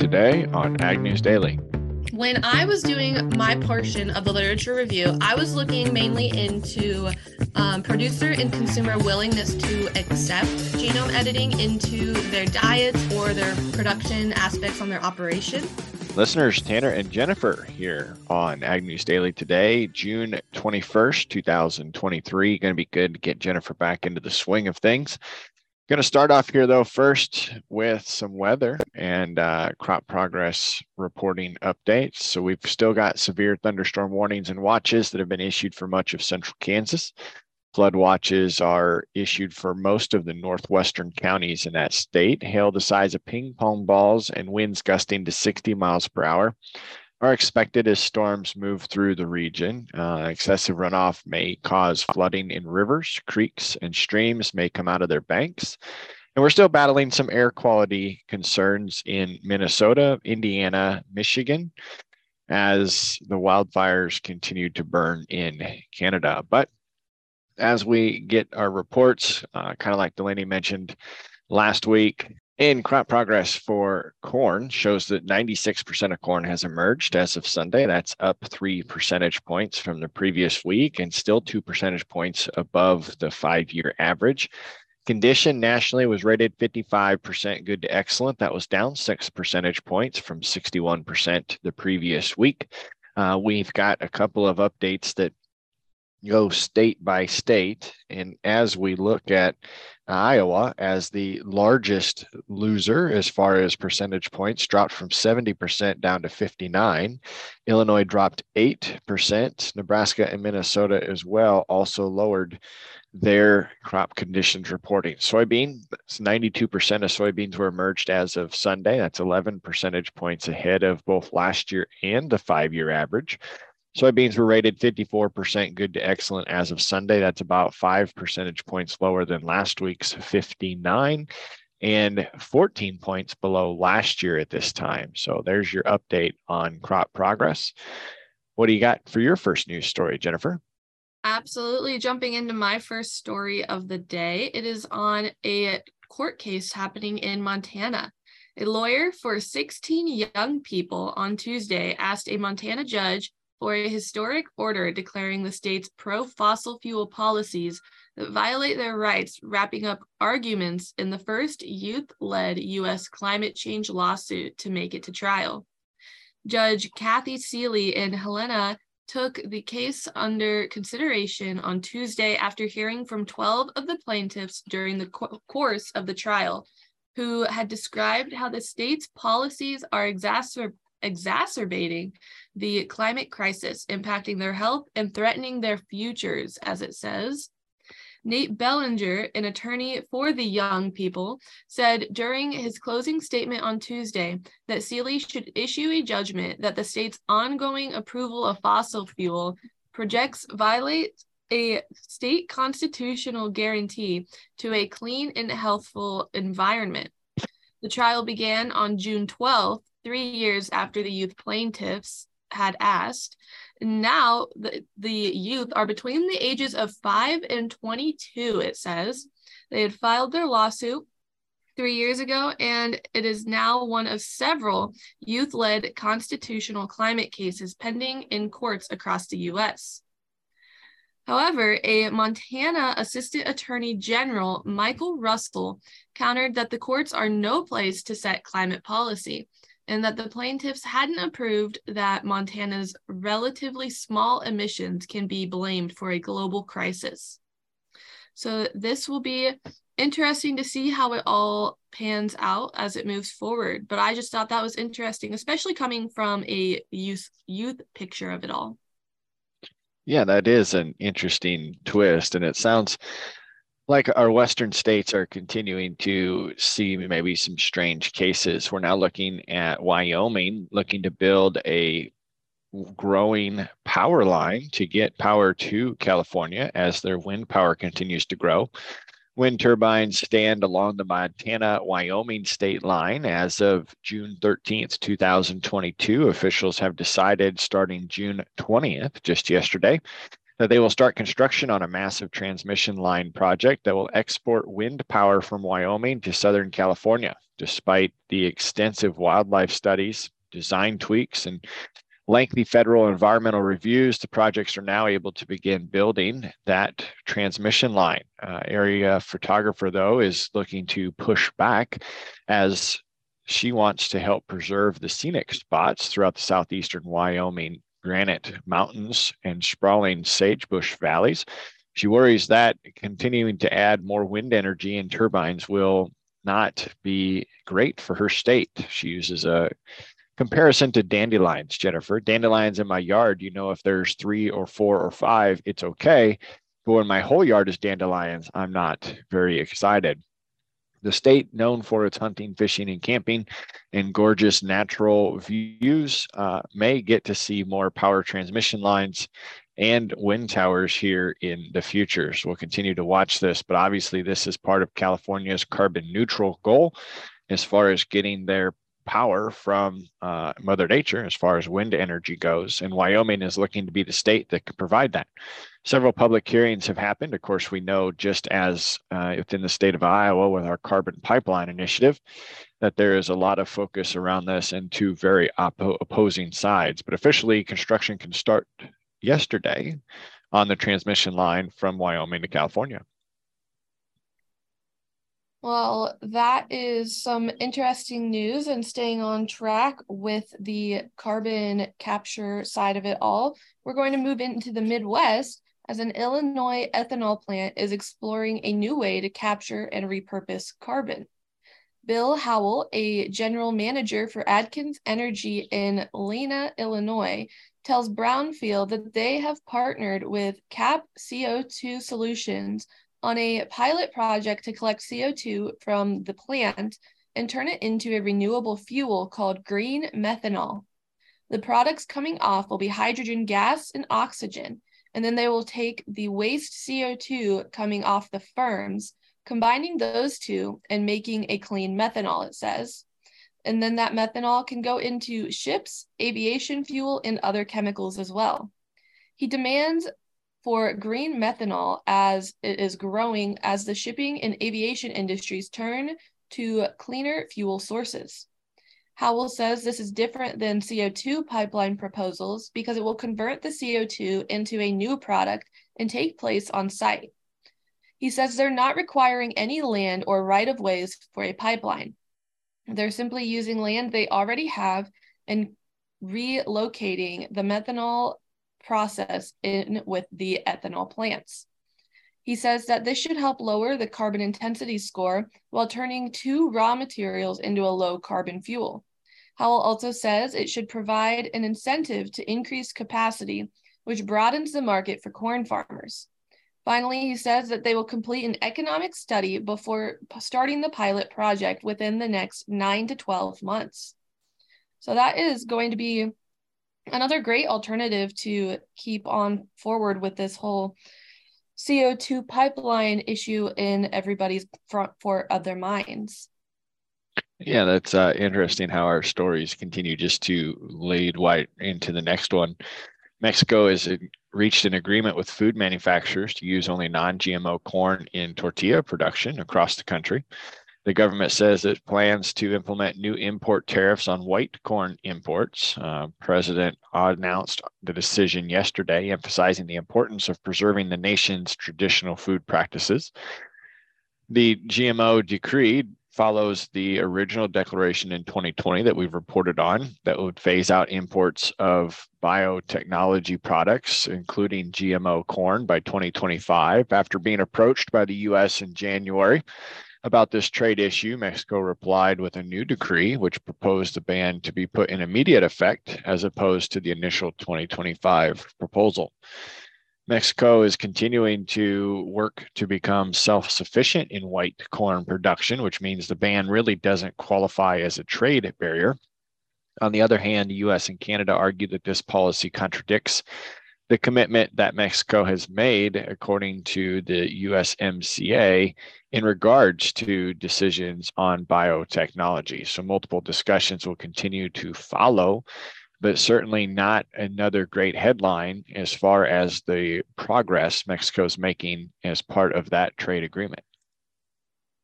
today on Ag News Daily. When I was doing my portion of the literature review, I was looking mainly into um, producer and consumer willingness to accept genome editing into their diets or their production aspects on their operation. Listeners, Tanner and Jennifer here on Ag News Daily today, June 21st, 2023. Going to be good to get Jennifer back into the swing of things. Going to start off here, though, first with some weather and uh, crop progress reporting updates. So, we've still got severe thunderstorm warnings and watches that have been issued for much of central Kansas. Flood watches are issued for most of the northwestern counties in that state. Hail the size of ping pong balls and winds gusting to 60 miles per hour are expected as storms move through the region. Uh, excessive runoff may cause flooding in rivers, creeks, and streams may come out of their banks. And we're still battling some air quality concerns in Minnesota, Indiana, Michigan, as the wildfires continue to burn in Canada. But as we get our reports, uh, kind of like Delaney mentioned last week, in crop progress for corn shows that 96% of corn has emerged as of Sunday. That's up three percentage points from the previous week and still two percentage points above the five year average. Condition nationally was rated 55% good to excellent. That was down six percentage points from 61% the previous week. Uh, we've got a couple of updates that go state by state. And as we look at Iowa as the largest loser as far as percentage points, dropped from 70% down to 59. Illinois dropped 8%. Nebraska and Minnesota as well also lowered their crop conditions reporting. Soybean, 92% of soybeans were emerged as of Sunday. That's 11 percentage points ahead of both last year and the five year average. Soybeans were rated 54% good to excellent as of Sunday. That's about five percentage points lower than last week's 59 and 14 points below last year at this time. So there's your update on crop progress. What do you got for your first news story, Jennifer? Absolutely. Jumping into my first story of the day, it is on a court case happening in Montana. A lawyer for 16 young people on Tuesday asked a Montana judge for a historic order declaring the state's pro fossil fuel policies that violate their rights, wrapping up arguments in the first youth led U.S. climate change lawsuit to make it to trial. Judge Kathy Seeley in Helena took the case under consideration on Tuesday after hearing from 12 of the plaintiffs during the co- course of the trial, who had described how the state's policies are exacerbating exacerbating the climate crisis, impacting their health and threatening their futures, as it says. Nate Bellinger, an attorney for the young people, said during his closing statement on Tuesday that Seeley should issue a judgment that the state's ongoing approval of fossil fuel projects violate a state constitutional guarantee to a clean and healthful environment. The trial began on June 12th three years after the youth plaintiffs had asked. Now the, the youth are between the ages of 5 and 22, it says. They had filed their lawsuit three years ago, and it is now one of several youth led constitutional climate cases pending in courts across the US. However, a Montana Assistant Attorney General, Michael Russell, countered that the courts are no place to set climate policy and that the plaintiffs hadn't approved that Montana's relatively small emissions can be blamed for a global crisis. So, this will be interesting to see how it all pans out as it moves forward. But I just thought that was interesting, especially coming from a youth youth picture of it all. Yeah, that is an interesting twist. And it sounds like our western states are continuing to see maybe some strange cases. We're now looking at Wyoming looking to build a growing power line to get power to California as their wind power continues to grow. Wind turbines stand along the Montana Wyoming state line as of June 13th, 2022. Officials have decided starting June 20th, just yesterday, that they will start construction on a massive transmission line project that will export wind power from Wyoming to Southern California. Despite the extensive wildlife studies, design tweaks, and lengthy federal environmental reviews, the projects are now able to begin building that transmission line. Uh, area photographer, though, is looking to push back as she wants to help preserve the scenic spots throughout the southeastern Wyoming granite mountains and sprawling sagebush valleys. She worries that continuing to add more wind energy and turbines will not be great for her state. She uses a comparison to dandelions, Jennifer. Dandelions in my yard, you know, if there's three or four or five, it's okay. But when my whole yard is dandelions, I'm not very excited. The state, known for its hunting, fishing, and camping and gorgeous natural views, uh, may get to see more power transmission lines and wind towers here in the future. So we'll continue to watch this, but obviously, this is part of California's carbon neutral goal as far as getting their power from uh, Mother Nature as far as wind energy goes. And Wyoming is looking to be the state that can provide that. Several public hearings have happened. Of course, we know just as uh, within the state of Iowa with our carbon pipeline initiative, that there is a lot of focus around this and two very op- opposing sides. But officially, construction can start yesterday on the transmission line from Wyoming to California. Well, that is some interesting news and staying on track with the carbon capture side of it all. We're going to move into the Midwest as an Illinois ethanol plant is exploring a new way to capture and repurpose carbon. Bill Howell, a general manager for Adkins Energy in Lena, Illinois, tells Brownfield that they have partnered with CAP CO2 Solutions on a pilot project to collect CO2 from the plant and turn it into a renewable fuel called green methanol. The products coming off will be hydrogen gas and oxygen, and then they will take the waste CO2 coming off the firms, combining those two and making a clean methanol, it says. And then that methanol can go into ships, aviation fuel, and other chemicals as well. He demands for green methanol as it is growing as the shipping and aviation industries turn to cleaner fuel sources. Howell says this is different than CO2 pipeline proposals because it will convert the CO2 into a new product and take place on site. He says they're not requiring any land or right of ways for a pipeline. They're simply using land they already have and relocating the methanol process in with the ethanol plants. He says that this should help lower the carbon intensity score while turning two raw materials into a low carbon fuel. Howell also says it should provide an incentive to increase capacity, which broadens the market for corn farmers. Finally, he says that they will complete an economic study before starting the pilot project within the next nine to 12 months. So that is going to be another great alternative to keep on forward with this whole CO2 pipeline issue in everybody's front for of their minds. Yeah, that's uh, interesting how our stories continue just to lead right into the next one. Mexico has reached an agreement with food manufacturers to use only non GMO corn in tortilla production across the country. The government says it plans to implement new import tariffs on white corn imports. Uh, President announced the decision yesterday, emphasizing the importance of preserving the nation's traditional food practices. The GMO decree follows the original declaration in 2020 that we've reported on that would phase out imports of biotechnology products, including GMO corn, by 2025. After being approached by the US in January, about this trade issue, Mexico replied with a new decree which proposed the ban to be put in immediate effect as opposed to the initial 2025 proposal. Mexico is continuing to work to become self sufficient in white corn production, which means the ban really doesn't qualify as a trade barrier. On the other hand, the US and Canada argue that this policy contradicts the commitment that Mexico has made, according to the USMCA, in regards to decisions on biotechnology. So, multiple discussions will continue to follow but certainly not another great headline as far as the progress Mexico is making as part of that trade agreement.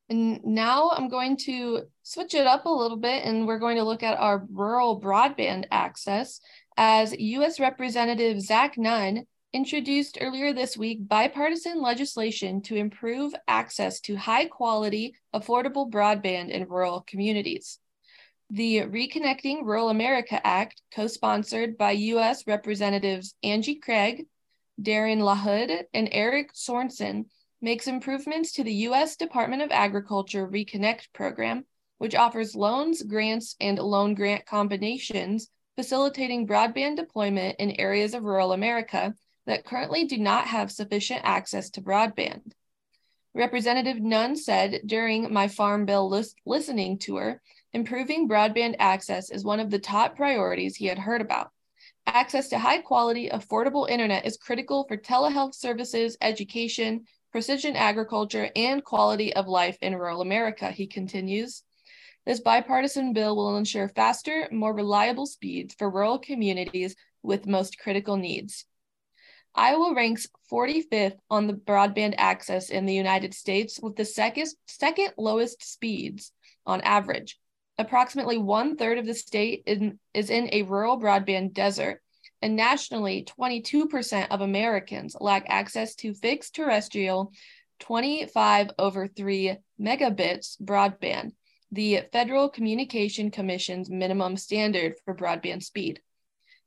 And now I'm going to switch it up a little bit and we're going to look at our rural broadband access as U.S. Representative Zach Nunn introduced earlier this week bipartisan legislation to improve access to high quality, affordable broadband in rural communities. The Reconnecting Rural America Act, co sponsored by U.S. Representatives Angie Craig, Darren LaHood, and Eric Sorensen, makes improvements to the U.S. Department of Agriculture Reconnect program, which offers loans, grants, and loan grant combinations, facilitating broadband deployment in areas of rural America that currently do not have sufficient access to broadband. Representative Nunn said during my Farm Bill list- listening tour, improving broadband access is one of the top priorities he had heard about. Access to high quality, affordable internet is critical for telehealth services, education, precision agriculture, and quality of life in rural America, he continues. This bipartisan bill will ensure faster, more reliable speeds for rural communities with most critical needs. Iowa ranks 45th on the broadband access in the United States with the second, second lowest speeds on average. Approximately one third of the state in, is in a rural broadband desert, and nationally, 22% of Americans lack access to fixed terrestrial 25 over 3 megabits broadband, the Federal Communication Commission's minimum standard for broadband speed.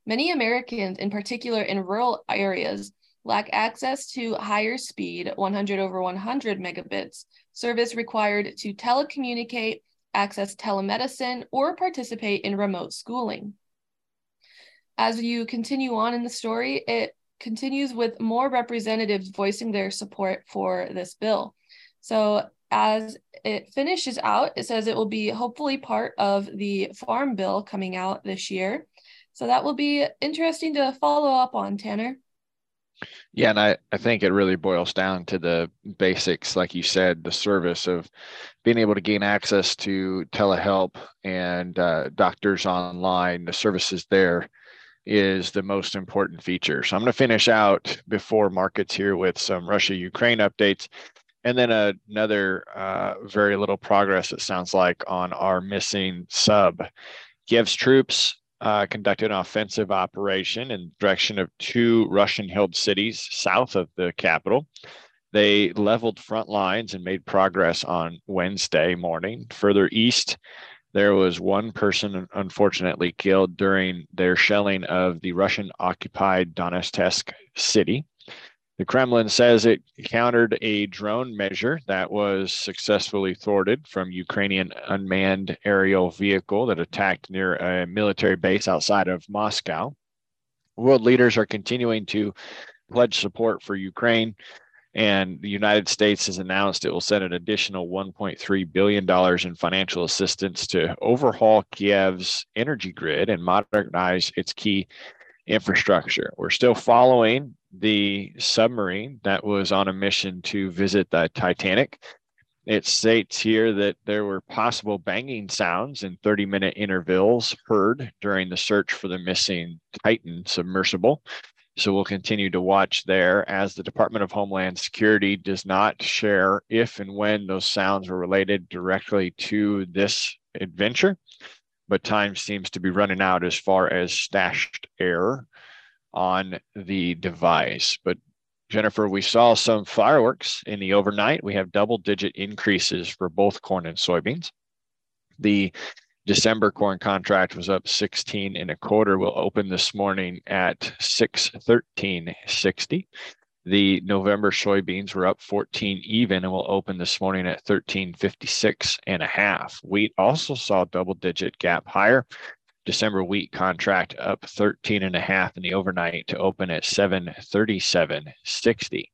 Many Americans, in particular in rural areas, lack access to higher speed 100 over 100 megabits service required to telecommunicate, access telemedicine, or participate in remote schooling. As you continue on in the story, it continues with more representatives voicing their support for this bill. So as it finishes out, it says it will be hopefully part of the farm bill coming out this year. So that will be interesting to follow up on, Tanner. Yeah, and I, I think it really boils down to the basics, like you said, the service of being able to gain access to telehealth and uh, doctors online, the services there is the most important feature. So I'm going to finish out before markets here with some Russia Ukraine updates. And then another uh, very little progress, it sounds like, on our missing sub. Kiev's troops uh, conducted an offensive operation in direction of two Russian held cities south of the capital. They leveled front lines and made progress on Wednesday morning. Further east, there was one person unfortunately killed during their shelling of the Russian occupied Donetsk city. The Kremlin says it countered a drone measure that was successfully thwarted from Ukrainian unmanned aerial vehicle that attacked near a military base outside of Moscow. World leaders are continuing to pledge support for Ukraine, and the United States has announced it will send an additional $1.3 billion in financial assistance to overhaul Kiev's energy grid and modernize its key infrastructure. We're still following the submarine that was on a mission to visit the Titanic. It states here that there were possible banging sounds in 30 minute intervals heard during the search for the missing Titan submersible. So we'll continue to watch there as the Department of Homeland Security does not share if and when those sounds were related directly to this adventure. But time seems to be running out as far as stashed air on the device. But Jennifer, we saw some fireworks in the overnight. We have double digit increases for both corn and soybeans. The December corn contract was up 16 and a quarter. Will open this morning at 613.60. The November soybeans were up 14 even and will open this morning at 1356 and a half. Wheat also saw double digit gap higher. December wheat contract up 13 and a half in the overnight to open at 737.60.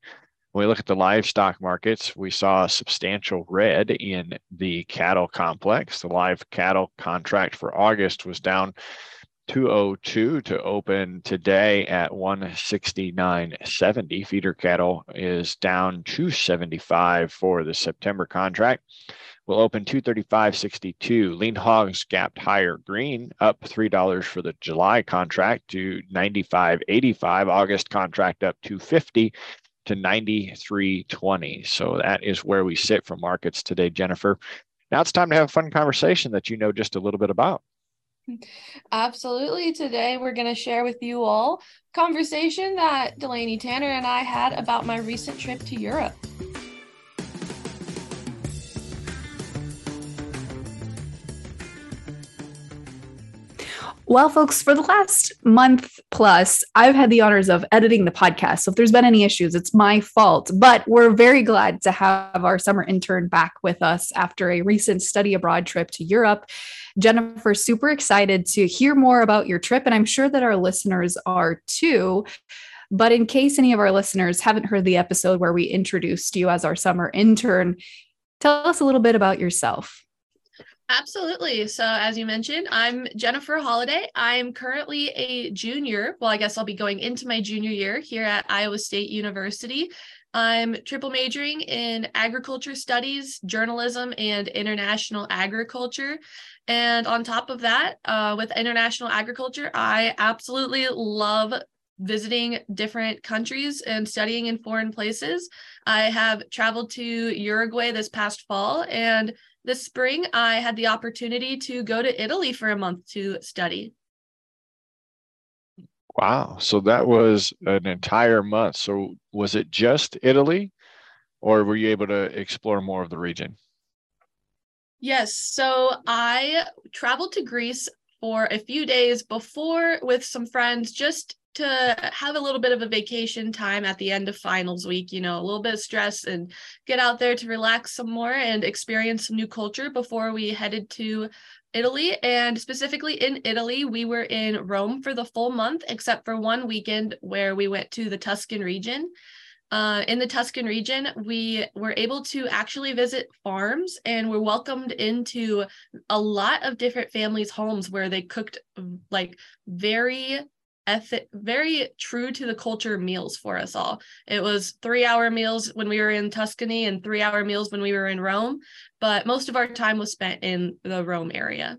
When we look at the livestock markets, we saw a substantial red in the cattle complex. The live cattle contract for August was down 202 to open today at 169.70. Feeder cattle is down 275 for the September contract. will open 235.62. Lean hogs gapped higher. Green up $3 for the July contract to 95.85. August contract up 250 to 93.20. So that is where we sit for markets today, Jennifer. Now it's time to have a fun conversation that you know just a little bit about. Absolutely. Today we're going to share with you all conversation that Delaney Tanner and I had about my recent trip to Europe. Well, folks, for the last month plus, I've had the honors of editing the podcast. So if there's been any issues, it's my fault. But we're very glad to have our summer intern back with us after a recent study abroad trip to Europe. Jennifer, super excited to hear more about your trip. And I'm sure that our listeners are too. But in case any of our listeners haven't heard the episode where we introduced you as our summer intern, tell us a little bit about yourself. Absolutely. So, as you mentioned, I'm Jennifer Holiday. I'm currently a junior. Well, I guess I'll be going into my junior year here at Iowa State University. I'm triple majoring in agriculture studies, journalism, and international agriculture. And on top of that, uh, with international agriculture, I absolutely love visiting different countries and studying in foreign places. I have traveled to Uruguay this past fall and this spring, I had the opportunity to go to Italy for a month to study. Wow. So that was an entire month. So was it just Italy or were you able to explore more of the region? Yes. So I traveled to Greece for a few days before with some friends just to have a little bit of a vacation time at the end of finals week, you know, a little bit of stress and get out there to relax some more and experience some new culture before we headed to Italy. And specifically in Italy, we were in Rome for the full month, except for one weekend where we went to the Tuscan region. Uh, in the Tuscan region, we were able to actually visit farms and were welcomed into a lot of different families' homes where they cooked like very ethic very true to the culture meals for us all. It was three hour meals when we were in tuscany and three hour meals when we were in rome but most of our time was spent in the rome area.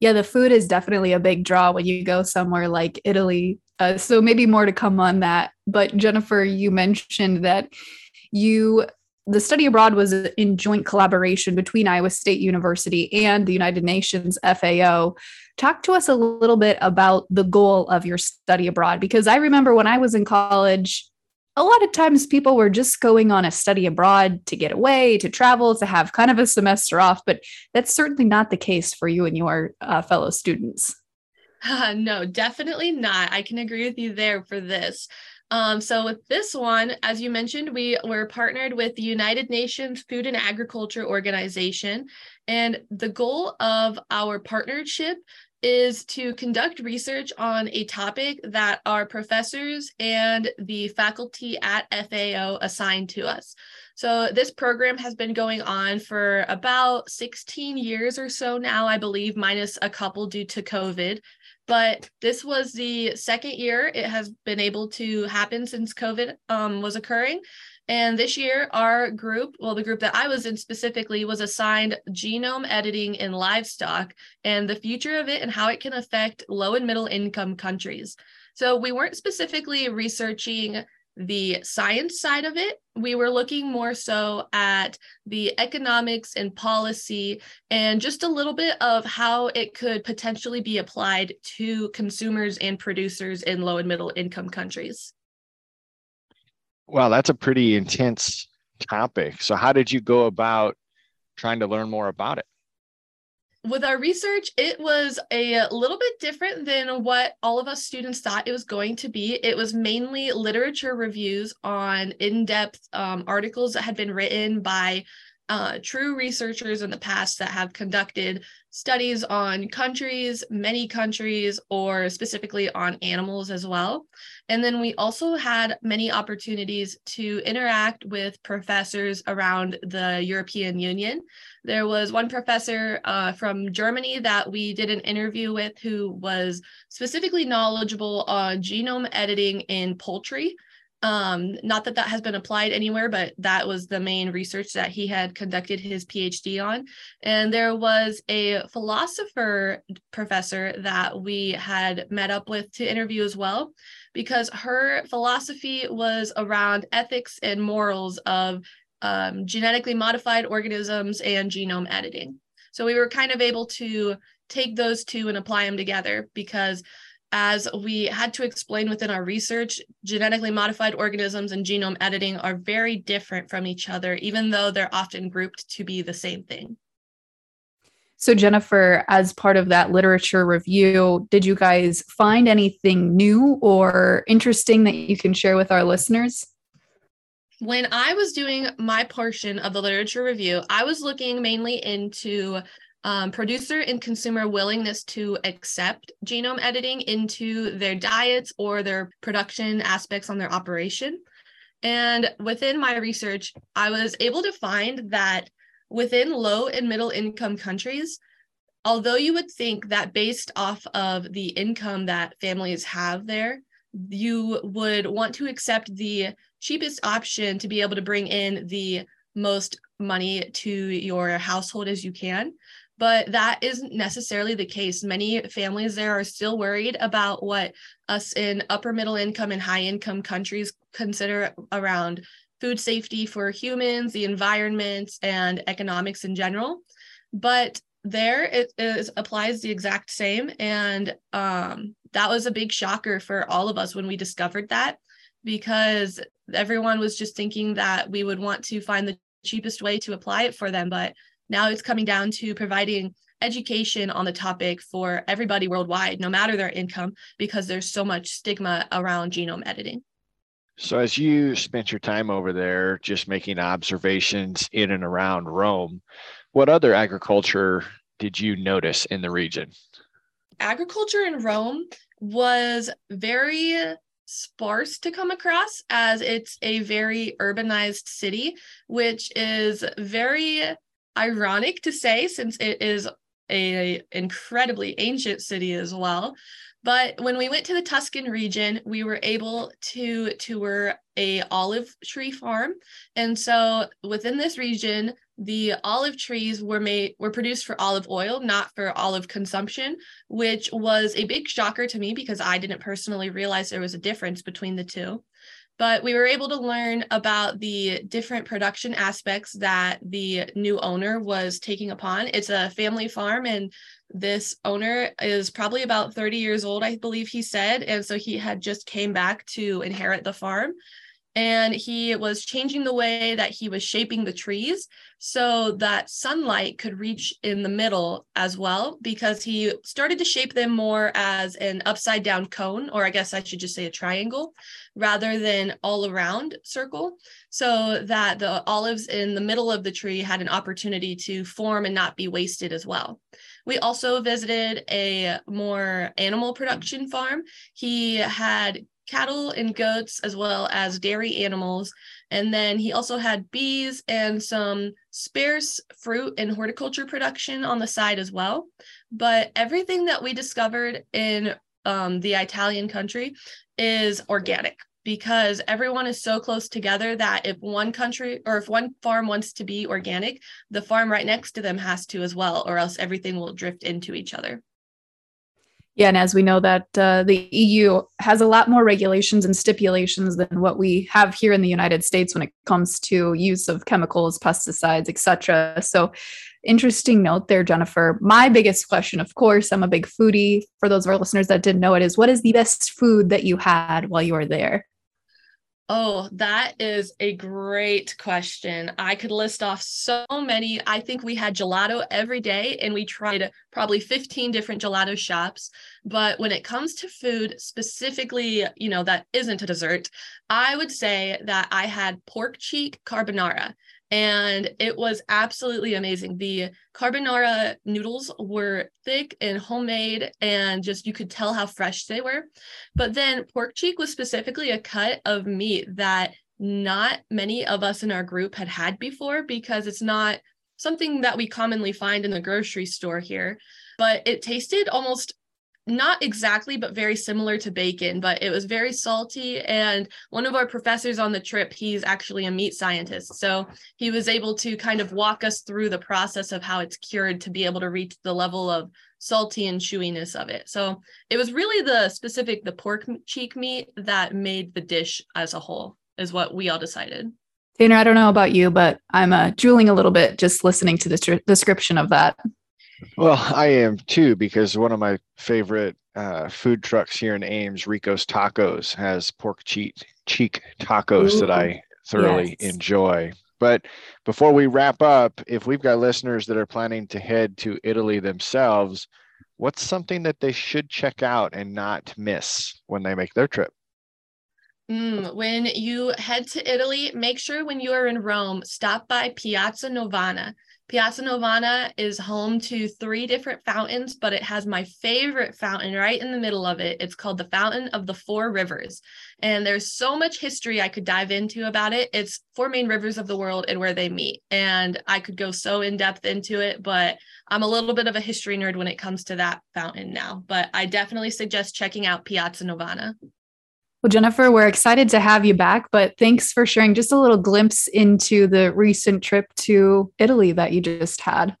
Yeah the food is definitely a big draw when you go somewhere like italy. Uh, so maybe more to come on that but jennifer you mentioned that you the study abroad was in joint collaboration between Iowa State University and the United Nations FAO. Talk to us a little bit about the goal of your study abroad, because I remember when I was in college, a lot of times people were just going on a study abroad to get away, to travel, to have kind of a semester off, but that's certainly not the case for you and your uh, fellow students. Uh, no, definitely not. I can agree with you there for this. Um, so with this one, as you mentioned, we were partnered with the United Nations Food and Agriculture Organization. And the goal of our partnership is to conduct research on a topic that our professors and the faculty at FAO assigned to us. So this program has been going on for about 16 years or so now, I believe, minus a couple due to COVID. But this was the second year it has been able to happen since COVID um, was occurring. And this year, our group, well, the group that I was in specifically, was assigned genome editing in livestock and the future of it and how it can affect low and middle income countries. So we weren't specifically researching the science side of it. We were looking more so at the economics and policy and just a little bit of how it could potentially be applied to consumers and producers in low and middle income countries. Wow, that's a pretty intense topic. So, how did you go about trying to learn more about it? With our research, it was a little bit different than what all of us students thought it was going to be. It was mainly literature reviews on in depth um, articles that had been written by uh, true researchers in the past that have conducted studies on countries, many countries, or specifically on animals as well. And then we also had many opportunities to interact with professors around the European Union. There was one professor uh, from Germany that we did an interview with who was specifically knowledgeable on genome editing in poultry. Um, not that that has been applied anywhere, but that was the main research that he had conducted his PhD on. And there was a philosopher professor that we had met up with to interview as well, because her philosophy was around ethics and morals of um, genetically modified organisms and genome editing. So we were kind of able to take those two and apply them together because as we had to explain within our research, genetically modified organisms and genome editing are very different from each other, even though they're often grouped to be the same thing. So, Jennifer, as part of that literature review, did you guys find anything new or interesting that you can share with our listeners? When I was doing my portion of the literature review, I was looking mainly into um, producer and consumer willingness to accept genome editing into their diets or their production aspects on their operation. And within my research, I was able to find that within low and middle income countries, although you would think that based off of the income that families have there, you would want to accept the cheapest option to be able to bring in the most money to your household as you can but that isn't necessarily the case. Many families there are still worried about what us in upper middle income and high income countries consider around food safety for humans, the environment, and economics in general. But there it is applies the exact same. And um, that was a big shocker for all of us when we discovered that because everyone was just thinking that we would want to find the cheapest way to apply it for them. But now it's coming down to providing education on the topic for everybody worldwide, no matter their income, because there's so much stigma around genome editing. So, as you spent your time over there just making observations in and around Rome, what other agriculture did you notice in the region? Agriculture in Rome was very sparse to come across as it's a very urbanized city, which is very ironic to say since it is a incredibly ancient city as well. But when we went to the Tuscan region, we were able to tour a olive tree farm. And so within this region, the olive trees were made were produced for olive oil, not for olive consumption, which was a big shocker to me because I didn't personally realize there was a difference between the two but we were able to learn about the different production aspects that the new owner was taking upon. It's a family farm, and this owner is probably about 30 years old, I believe he said. And so he had just came back to inherit the farm and he was changing the way that he was shaping the trees so that sunlight could reach in the middle as well because he started to shape them more as an upside down cone or i guess i should just say a triangle rather than all around circle so that the olives in the middle of the tree had an opportunity to form and not be wasted as well we also visited a more animal production farm. He had cattle and goats as well as dairy animals. And then he also had bees and some sparse fruit and horticulture production on the side as well. But everything that we discovered in um, the Italian country is organic because everyone is so close together that if one country or if one farm wants to be organic, the farm right next to them has to as well, or else everything will drift into each other. Yeah, and as we know that uh, the EU has a lot more regulations and stipulations than what we have here in the United States when it comes to use of chemicals, pesticides, etc. So, interesting note there, Jennifer. My biggest question, of course, I'm a big foodie. For those of our listeners that didn't know it, is what is the best food that you had while you were there? Oh, that is a great question. I could list off so many. I think we had gelato every day and we tried probably 15 different gelato shops. But when it comes to food, specifically, you know, that isn't a dessert, I would say that I had pork cheek carbonara and it was absolutely amazing. The carbonara noodles were thick and homemade, and just you could tell how fresh they were. But then pork cheek was specifically a cut of meat that not many of us in our group had had before because it's not something that we commonly find in the grocery store here. But it tasted almost not exactly, but very similar to bacon, but it was very salty. And one of our professors on the trip, he's actually a meat scientist. So he was able to kind of walk us through the process of how it's cured to be able to reach the level of salty and chewiness of it. So it was really the specific, the pork cheek meat that made the dish as a whole, is what we all decided. Tanner, I don't know about you, but I'm uh, drooling a little bit just listening to the description of that. Well, I am too, because one of my favorite uh, food trucks here in Ames, Rico's Tacos, has pork cheek, cheek tacos Ooh, that I thoroughly yes. enjoy. But before we wrap up, if we've got listeners that are planning to head to Italy themselves, what's something that they should check out and not miss when they make their trip? Mm, when you head to Italy, make sure when you are in Rome, stop by Piazza Navona. Piazza Navona is home to three different fountains, but it has my favorite fountain right in the middle of it. It's called the Fountain of the Four Rivers. And there's so much history I could dive into about it. It's four main rivers of the world and where they meet. And I could go so in depth into it, but I'm a little bit of a history nerd when it comes to that fountain now. But I definitely suggest checking out Piazza Navona. Well, Jennifer, we're excited to have you back, but thanks for sharing just a little glimpse into the recent trip to Italy that you just had.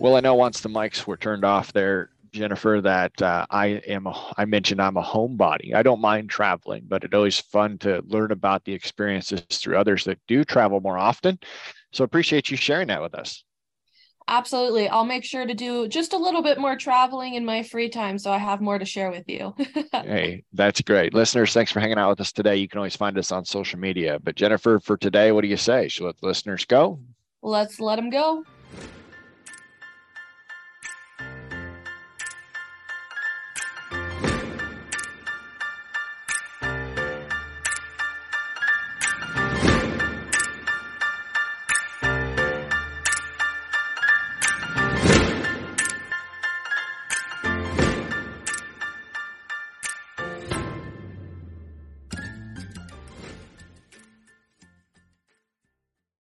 Well, I know once the mics were turned off there, Jennifer, that uh, I am, a, I mentioned I'm a homebody. I don't mind traveling, but it's always fun to learn about the experiences through others that do travel more often. So appreciate you sharing that with us. Absolutely. I'll make sure to do just a little bit more traveling in my free time so I have more to share with you. hey, that's great. Listeners, thanks for hanging out with us today. You can always find us on social media. But Jennifer, for today, what do you say? Should let the listeners go? Let's let them go.